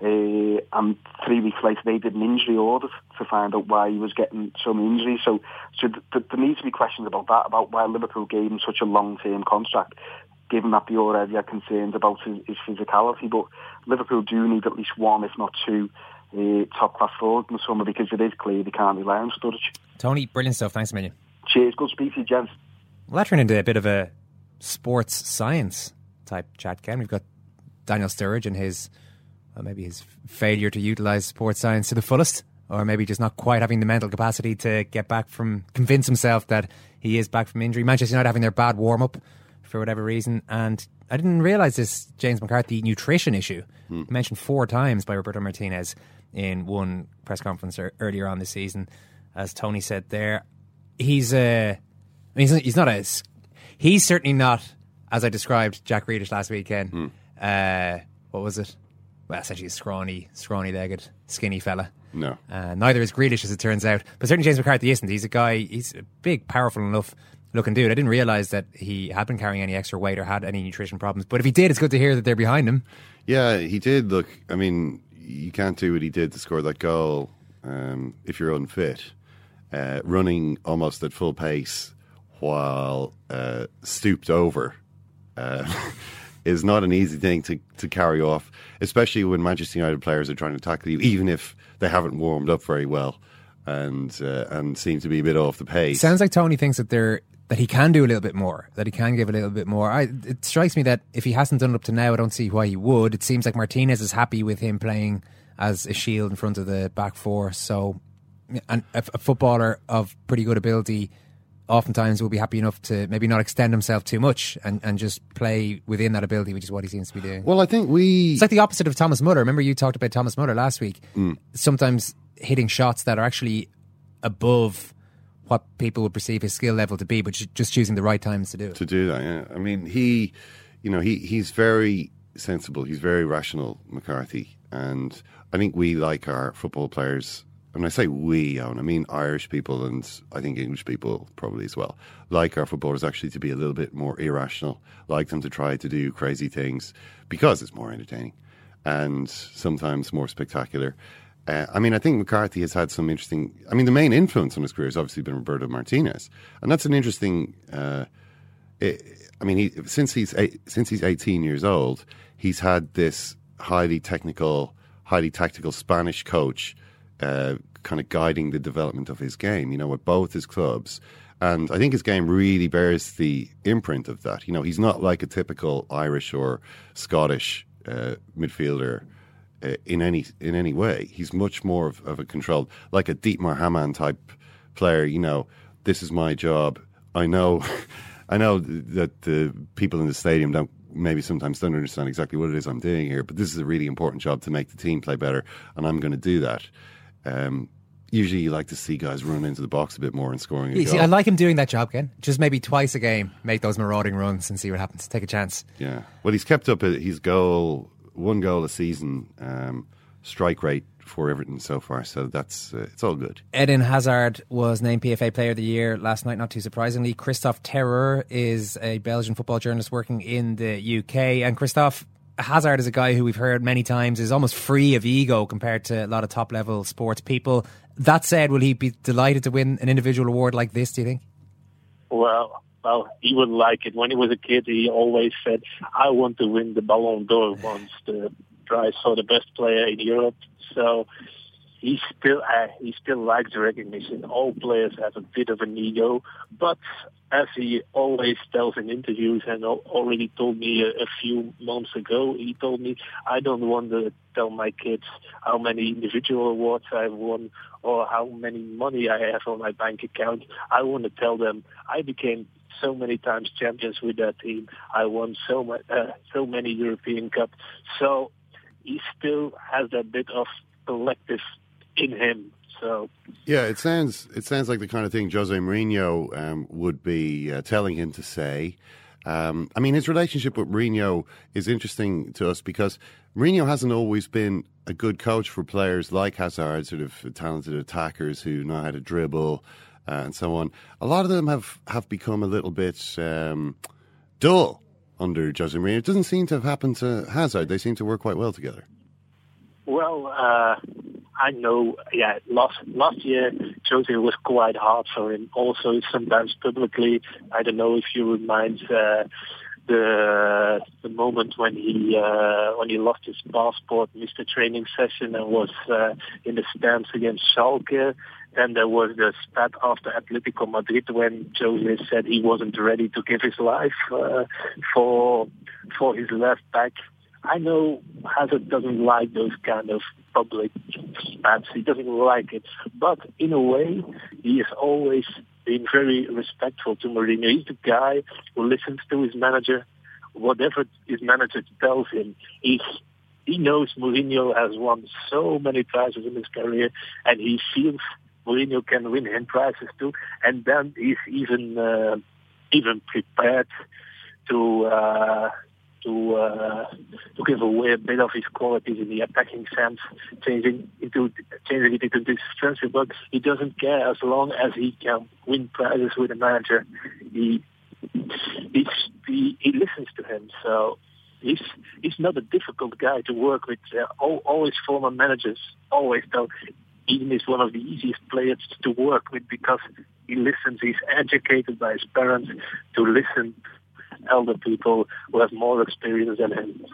Uh, and three weeks later, they did an injury audit to find out why he was getting so many injuries. So, so th- th- there needs to be questions about that, about why Liverpool gave him such a long-term contract, given that they already had concerns about his, his physicality. But Liverpool do need at least one, if not two, uh, top-class forwards in the summer because it is clear they can't rely on Sturridge. Tony, brilliant stuff. Thanks a million. Cheers. Good to speak to you, gents. Well, that turned into a bit of a sports science type chat, Ken. We've got Daniel Sturridge and his, well, maybe his failure to utilise sports science to the fullest, or maybe just not quite having the mental capacity to get back from, convince himself that he is back from injury. Manchester United having their bad warm up for whatever reason. And I didn't realise this James McCarthy nutrition issue, hmm. mentioned four times by Roberto Martinez in one press conference earlier on this season. As Tony said there, he's a. Uh, mean, he's, he's not a. He's certainly not, as I described Jack Grealish last weekend. Hmm. Uh, what was it? Well, essentially a scrawny, scrawny legged, skinny fella. No. Uh, neither is Grealish, as it turns out. But certainly James McCarthy isn't. He's a guy, he's a big, powerful enough looking dude. I didn't realise that he had been carrying any extra weight or had any nutrition problems. But if he did, it's good to hear that they're behind him. Yeah, he did. Look, I mean, you can't do what he did to score that goal um, if you're unfit uh, running almost at full pace while uh, stooped over uh, is not an easy thing to, to carry off, especially when Manchester United players are trying to tackle you, even if they haven't warmed up very well and uh, and seem to be a bit off the pace. Sounds like Tony thinks that they're that he can do a little bit more, that he can give a little bit more. I, it strikes me that if he hasn't done it up to now, I don't see why he would. It seems like Martinez is happy with him playing as a shield in front of the back four. So, and a, a footballer of pretty good ability oftentimes will be happy enough to maybe not extend himself too much and, and just play within that ability, which is what he seems to be doing. Well, I think we. It's like the opposite of Thomas Muller. Remember, you talked about Thomas Muller last week. Mm. Sometimes hitting shots that are actually above what people would perceive his skill level to be, but just choosing the right times to do it. To do that, yeah. I mean, he, you know, he he's very sensible. He's very rational, McCarthy, and I think we like our football players. When I say we, Eoin, I mean Irish people and I think English people probably as well. Like our footballers actually to be a little bit more irrational, like them to try to do crazy things because it's more entertaining and sometimes more spectacular. Uh, I mean, I think McCarthy has had some interesting. I mean, the main influence on his career has obviously been Roberto Martinez, and that's an interesting. Uh, it, I mean, he, since he's eight, since he's eighteen years old, he's had this highly technical, highly tactical Spanish coach, uh, kind of guiding the development of his game. You know, at both his clubs, and I think his game really bears the imprint of that. You know, he's not like a typical Irish or Scottish uh, midfielder uh, in any in any way. He's much more of, of a controlled, like a Dietmar Hamann type player. You know, this is my job. I know, I know that the people in the stadium don't maybe sometimes don't understand exactly what it is I'm doing here, but this is a really important job to make the team play better, and I'm going to do that. Um, usually, you like to see guys run into the box a bit more and scoring. A You goal. see, I like him doing that job, Ken. Just maybe twice a game, make those marauding runs and see what happens. Take a chance. Yeah. Well, he's kept up his goal, one goal a season um, strike rate for Everton so far. So that's uh, it's all good. Eden Hazard was named PFA Player of the Year last night, not too surprisingly. Kristof Terreur is a Belgian football journalist working in the UK. And Kristof Hazard is a guy who we've heard many times is almost free of ego compared to a lot of top level sports people. That said, will he be delighted to win an individual award like this, do you think? Well, well, he would like it. When he was a kid, he always said, "I want to win the Ballon d'Or once the prize for the best player in Europe." So he still uh, he still likes recognition. All players have a bit of an ego, but as he always tells in interviews and already told me a, a few months ago, he told me, "I don't want to tell my kids how many individual awards I've won or how many money I have on my bank account. I want to tell them I became." So many times champions with that team. I won so much, uh, so many European Cup. So he still has that bit of collective in him. So Yeah, it sounds it sounds like the kind of thing Jose Mourinho um, would be uh, telling him to say. Um, I mean, his relationship with Mourinho is interesting to us because Mourinho hasn't always been a good coach for players like Hazard, sort of talented attackers who know how to dribble uh, and so on. A lot of them have, have become a little bit um, dull under Jose Mourinho. It doesn't seem to have happened to Hazard. They seem to work quite well together. Well, uh, I know, yeah, last last year Jose was quite hard for him. Also, sometimes publicly, I don't know if you remind uh, the the moment when he uh, when he lost his passport, missed a training session, and was uh, in the stands against Schalke. Then there was the spat after Atletico Madrid when Jose said he wasn't ready to give his life uh, for for his left back. I know Hazard doesn't like those kind of public spats. He doesn't like it. But in a way, he has always been very respectful to Mourinho. He's the guy who listens to his manager. Whatever his manager tells him, he, he knows Mourinho has won so many prizes in his career, and he feels Mourinho can win him prizes too. And then he's even uh, even prepared to uh, to uh, to give away a bit of his qualities in the attacking sense, changing into changing it into this defensive. But he doesn't care as long as he can win prizes with a manager. He he's, he he listens to him. So he's he's not a difficult guy to work with. Uh, all, always former managers always tell Eden is one of the easiest players to work with because he listens. He's educated by his parents to listen elder people who have more experience than him.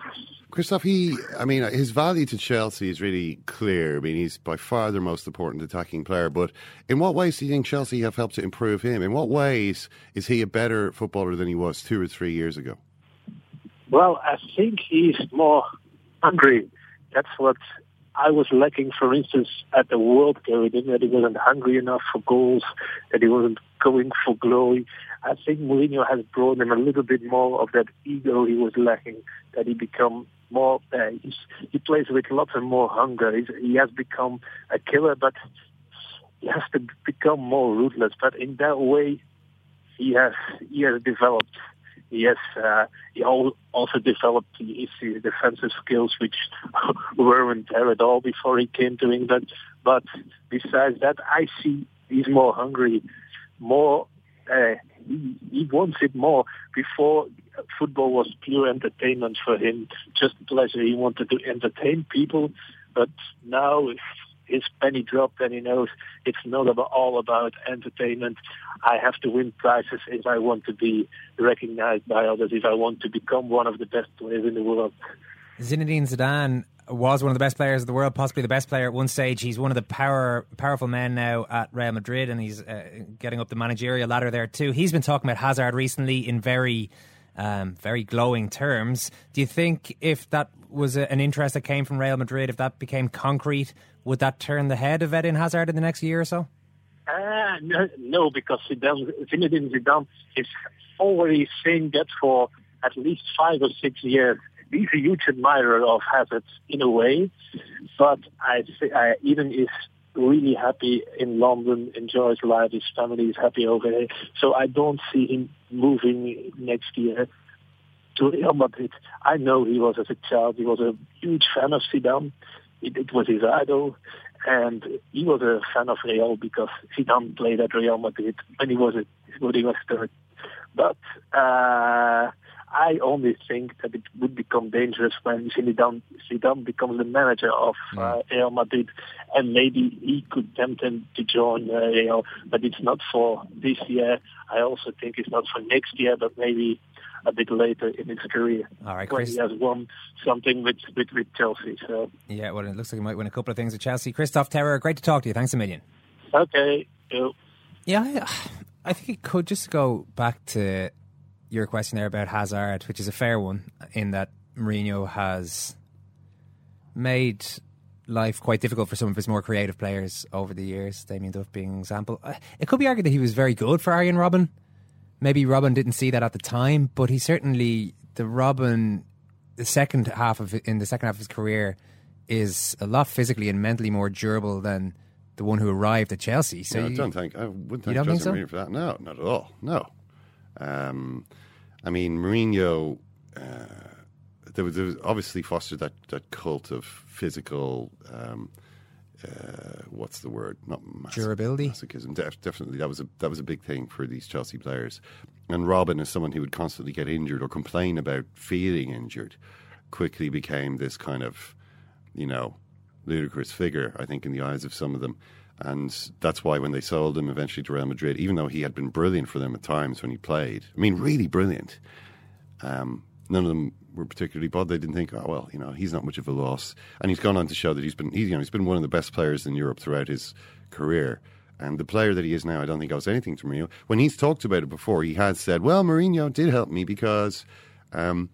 Kristof, he, I mean, his value to Chelsea is really clear. I mean, he's by far their most important attacking player. But in what ways do you think Chelsea have helped to improve him? In what ways is he a better footballer than he was two or three years ago? Well, I think he's more hungry. That's what I was lacking, for instance, at the World Cup. That he wasn't hungry enough for goals, that he wasn't going for glory. I think Mourinho has brought him a little bit more of that ego he was lacking, that he become more, uh, he plays with lots of more hunger. He's, he has become a killer, but he has to become more ruthless. But in that way, he has, he has developed Yes, uh, he also developed his defensive skills, which weren't there at all before he came to England. But besides that, I see he's more hungry, more. Uh, he, he wants it more. Before football was pure entertainment for him, just pleasure. He wanted to entertain people, but now his penny dropped and he knows it's not about, all about entertainment. I have to win prizes if I want to be recognized by others, if I want to become one of the best players in the world. Zinedine Zidane was one of the best players of the world, possibly the best player at one stage. He's one of the power powerful men now at Real Madrid, and he's uh, getting up the managerial ladder there too. He's been talking about Hazard recently in very, um, very glowing terms. Do you think if that was a, an interest that came from Real Madrid, if that became concrete, would that turn the head of Eden Hazard in the next year or so? Uh, no, no, because Zidane, Zinedine Zidane is already saying that for at least five or six years. He's a huge admirer of Hazard in a way, but I say uh, Eden is really happy in London, enjoys life, his family is happy over there. So I don't see him moving next year to Real Madrid. I know he was as a child, he was a huge fan of Zidane. It, it was his idol, and he was a fan of Real because Zidane played at Real Madrid when he was a, when he was third. But uh, I only think that it would become dangerous when Zidane, Zidane becomes the manager of uh, Real Madrid, and maybe he could tempt him to join uh, Real. But it's not for this year. I also think it's not for next year, but maybe a bit later in his career. All right, Chris. When he has won something with, with, with Chelsea. So Yeah, well, it looks like he might win a couple of things with Chelsea. Kristof Terreur, great to talk to you. Thanks a million. Okay. Yeah, I, I think it could just go back to your question there about Hazard, which is a fair one, in that Mourinho has made life quite difficult for some of his more creative players over the years. Damien Duff being an example. Uh, it could be argued that he was very good for Arjen Robben. maybe Robben didn't see that at the time, but he certainly the Robben the second half of in the second half of his career is a lot physically and mentally more durable than the one who arrived at Chelsea. So no, I don't think I wouldn't thank Jose think so? Mourinho for that. No, not at all. No. Um, I mean, Mourinho. Uh, there was, there was obviously fostered that, that cult of physical. Um, uh, what's the word? Not massive, Durability? masochism. Def- definitely, that was a that was a big thing for these Chelsea players. And Robben, as someone who would constantly get injured or complain about feeling injured, quickly became this kind of, you know, ludicrous figure. I think in the eyes of some of them. And that's why when they sold him eventually to Real Madrid, even though he had been brilliant for them at times when he played, I mean, really brilliant, um, none of them were particularly bothered. They didn't think, oh well, you know, he's not much of a loss. And he's gone on to show that he's been, you know, he's been one of the best players in Europe throughout his career. And the player that he is now, I don't think owes anything to Mourinho. When he's talked about it before, he has said, "Well, Mourinho did help me because um,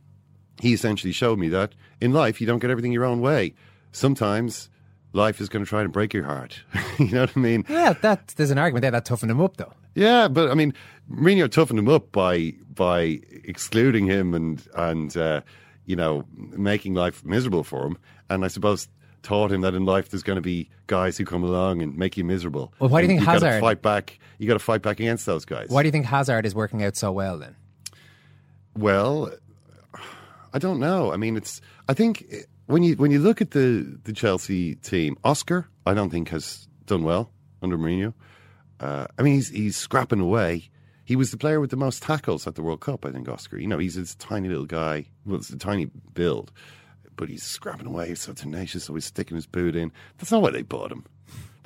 he essentially showed me that in life you don't get everything your own way. Sometimes." Life is going to try to break your heart. you know what I mean? Yeah, that there's an argument there that toughened him up, though. Yeah, but I mean, Mourinho toughened him up by by excluding him and and uh, you know making life miserable for him, and I suppose taught him that in life there's going to be guys who come along and make you miserable. Well, why do you think to Hazard- fight back? You got to fight back against those guys. Why do you think Hazard is working out so well then? Well, I don't know. I mean, it's. I think when you when you look at the the Chelsea team, Oscar, I don't think has done well under Mourinho. Uh, I mean, he's he's scrapping away. He was the player with the most tackles at the World Cup. I think Oscar. You know, he's this tiny little guy. Well, it's a tiny build, but he's scrapping away. He's so tenacious. Always sticking his boot in. That's not why they bought him.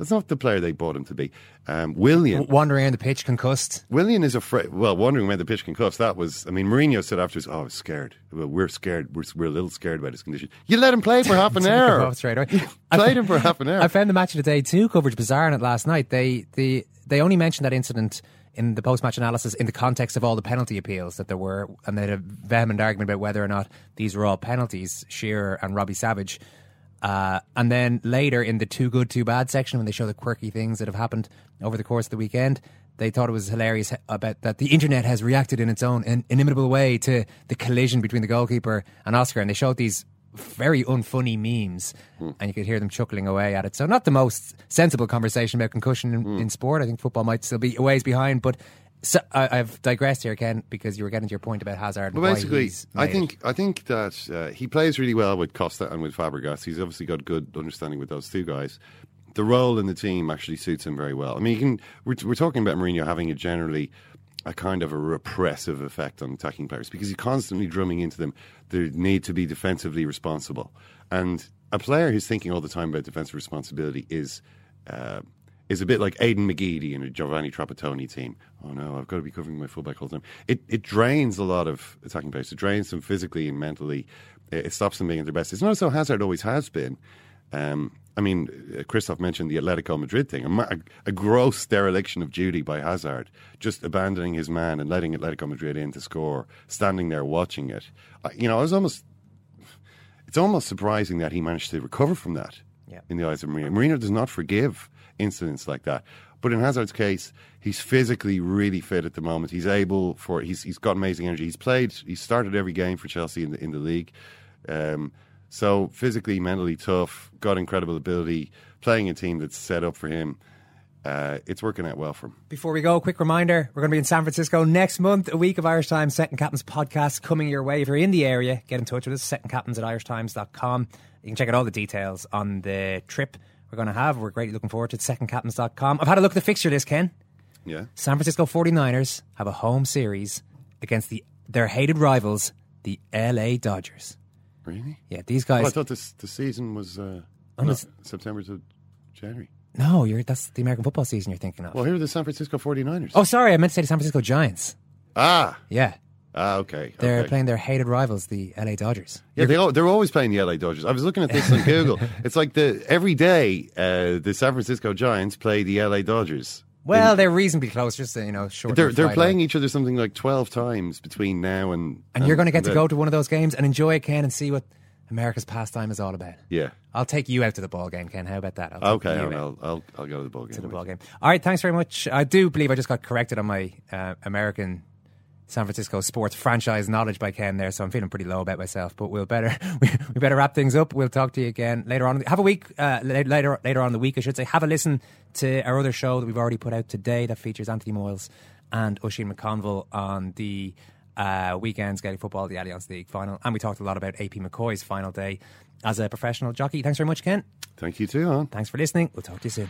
That's not the player they bought him to be. Um, Willian. Wandering around the pitch, concussed. Willian is afraid. Well, wandering around the pitch concussed. That was. I mean, Mourinho said afterwards, "Oh, I was scared. Well, we're scared. We're, we're a little scared about his condition. You let him play for half an hour. straight away. Played him for half an hour. I found the match of the day two coverage bizarre in it last night. They they they only mentioned that incident in the post match analysis in the context of all the penalty appeals that there were, and they had a vehement argument about whether or not these were all penalties. Shearer and Robbie Savage. Uh, and then later in the too good, too bad section, when they show the quirky things that have happened over the course of the weekend, they thought it was hilarious uh, about that the internet has reacted in its own in- inimitable way to the collision between the goalkeeper and Oscar, and they showed these very unfunny memes, hmm. and you could hear them chuckling away at it. So, not the most sensible conversation about concussion in, hmm. in sport. I think football might still be a ways behind, but. So, I, I've digressed here, Ken, because you were getting to your point about Hazard. and But basically, I think I think that uh, he plays really well with Costa and with Fabregas. He's obviously got good understanding with those two guys. The role in the team actually suits him very well. I mean, you can, we're, we're talking about Mourinho having a generally a kind of a repressive effect on attacking players because he's constantly drumming into them the need to be defensively responsible. And a player who's thinking all the time about defensive responsibility is. Uh, is a bit like Aidan McGeady in a Giovanni Trapattoni team. Oh no, I've got to be covering my fullback all the time. It it drains a lot of attacking players. It drains them physically and mentally. It, it stops them being at their best. It's not as though Hazard always has been. Um, I mean, uh, Kristof mentioned the Atletico Madrid thing, a, a, a gross dereliction of duty by Hazard, just abandoning his man and letting Atletico Madrid in to score, standing there watching it. I, you know, I was almost. It's almost surprising that he managed to recover from that Yeah. in the eyes of Mourinho. Mourinho does not forgive incidents like that. But in Hazard's case, he's physically really fit at the moment. He's able for he's he's got amazing energy. He's played, He started every game for Chelsea in the in the league. Um, so physically, mentally tough, got incredible ability, playing a team that's set up for him. Uh, it's working out well for him. Before we go, quick reminder we're going to be in San Francisco next month, a week of Irish Times Second Captains podcast coming your way. If you're in the area, get in touch with us, secondcaptains at irishtimes.com. You can check out all the details on the trip we're going to have. We're greatly looking forward to it, secondcaptains.com. I've had a look at the fixture list, Ken. Yeah. San Francisco 49ers have a home series against the their hated rivals, the LA Dodgers. Really? Yeah, these Oh, I thought this the season was uh, not September to January. no, you're that's the American football season you're thinking of. Well, here are the San Francisco 49ers. Oh, sorry, I meant to say the San Francisco Giants. Ah. Yeah. Ah, okay. They're okay. playing their hated rivals, the LA Dodgers. Yeah, they, they're always playing the LA Dodgers. I was looking at this on Google. It's like the every day uh, the San Francisco Giants play the LA Dodgers. Well, they're reasonably close, just you know, short. They're they're playing each other something like twelve times between now and and you're going to get to then- go to one of those games and enjoy it, Ken, and see what America's pastime is all about. Yeah. I'll take you out to the ball game, Ken. How about that? I'll Okay, I'll, I'll, I'll I'll go to the ball game. to the ball game. All right, thanks very much. I do believe I just got corrected on my uh, American San Francisco sports franchise knowledge by Ken there, so I'm feeling pretty low about myself. But we'll better we, we better wrap things up. We'll talk to you again later on. Have a week uh, later later on in the week, I should say. Have a listen to our other show that we've already put out today that features Anthony Moyles and Oisin McConville on the uh, weekend's Gaelic football, the Allianz League final, and we talked a lot about AP McCoy's final day as a professional jockey. Thanks very much, Ken. Thank you too. Thanks for listening. We'll talk to you soon.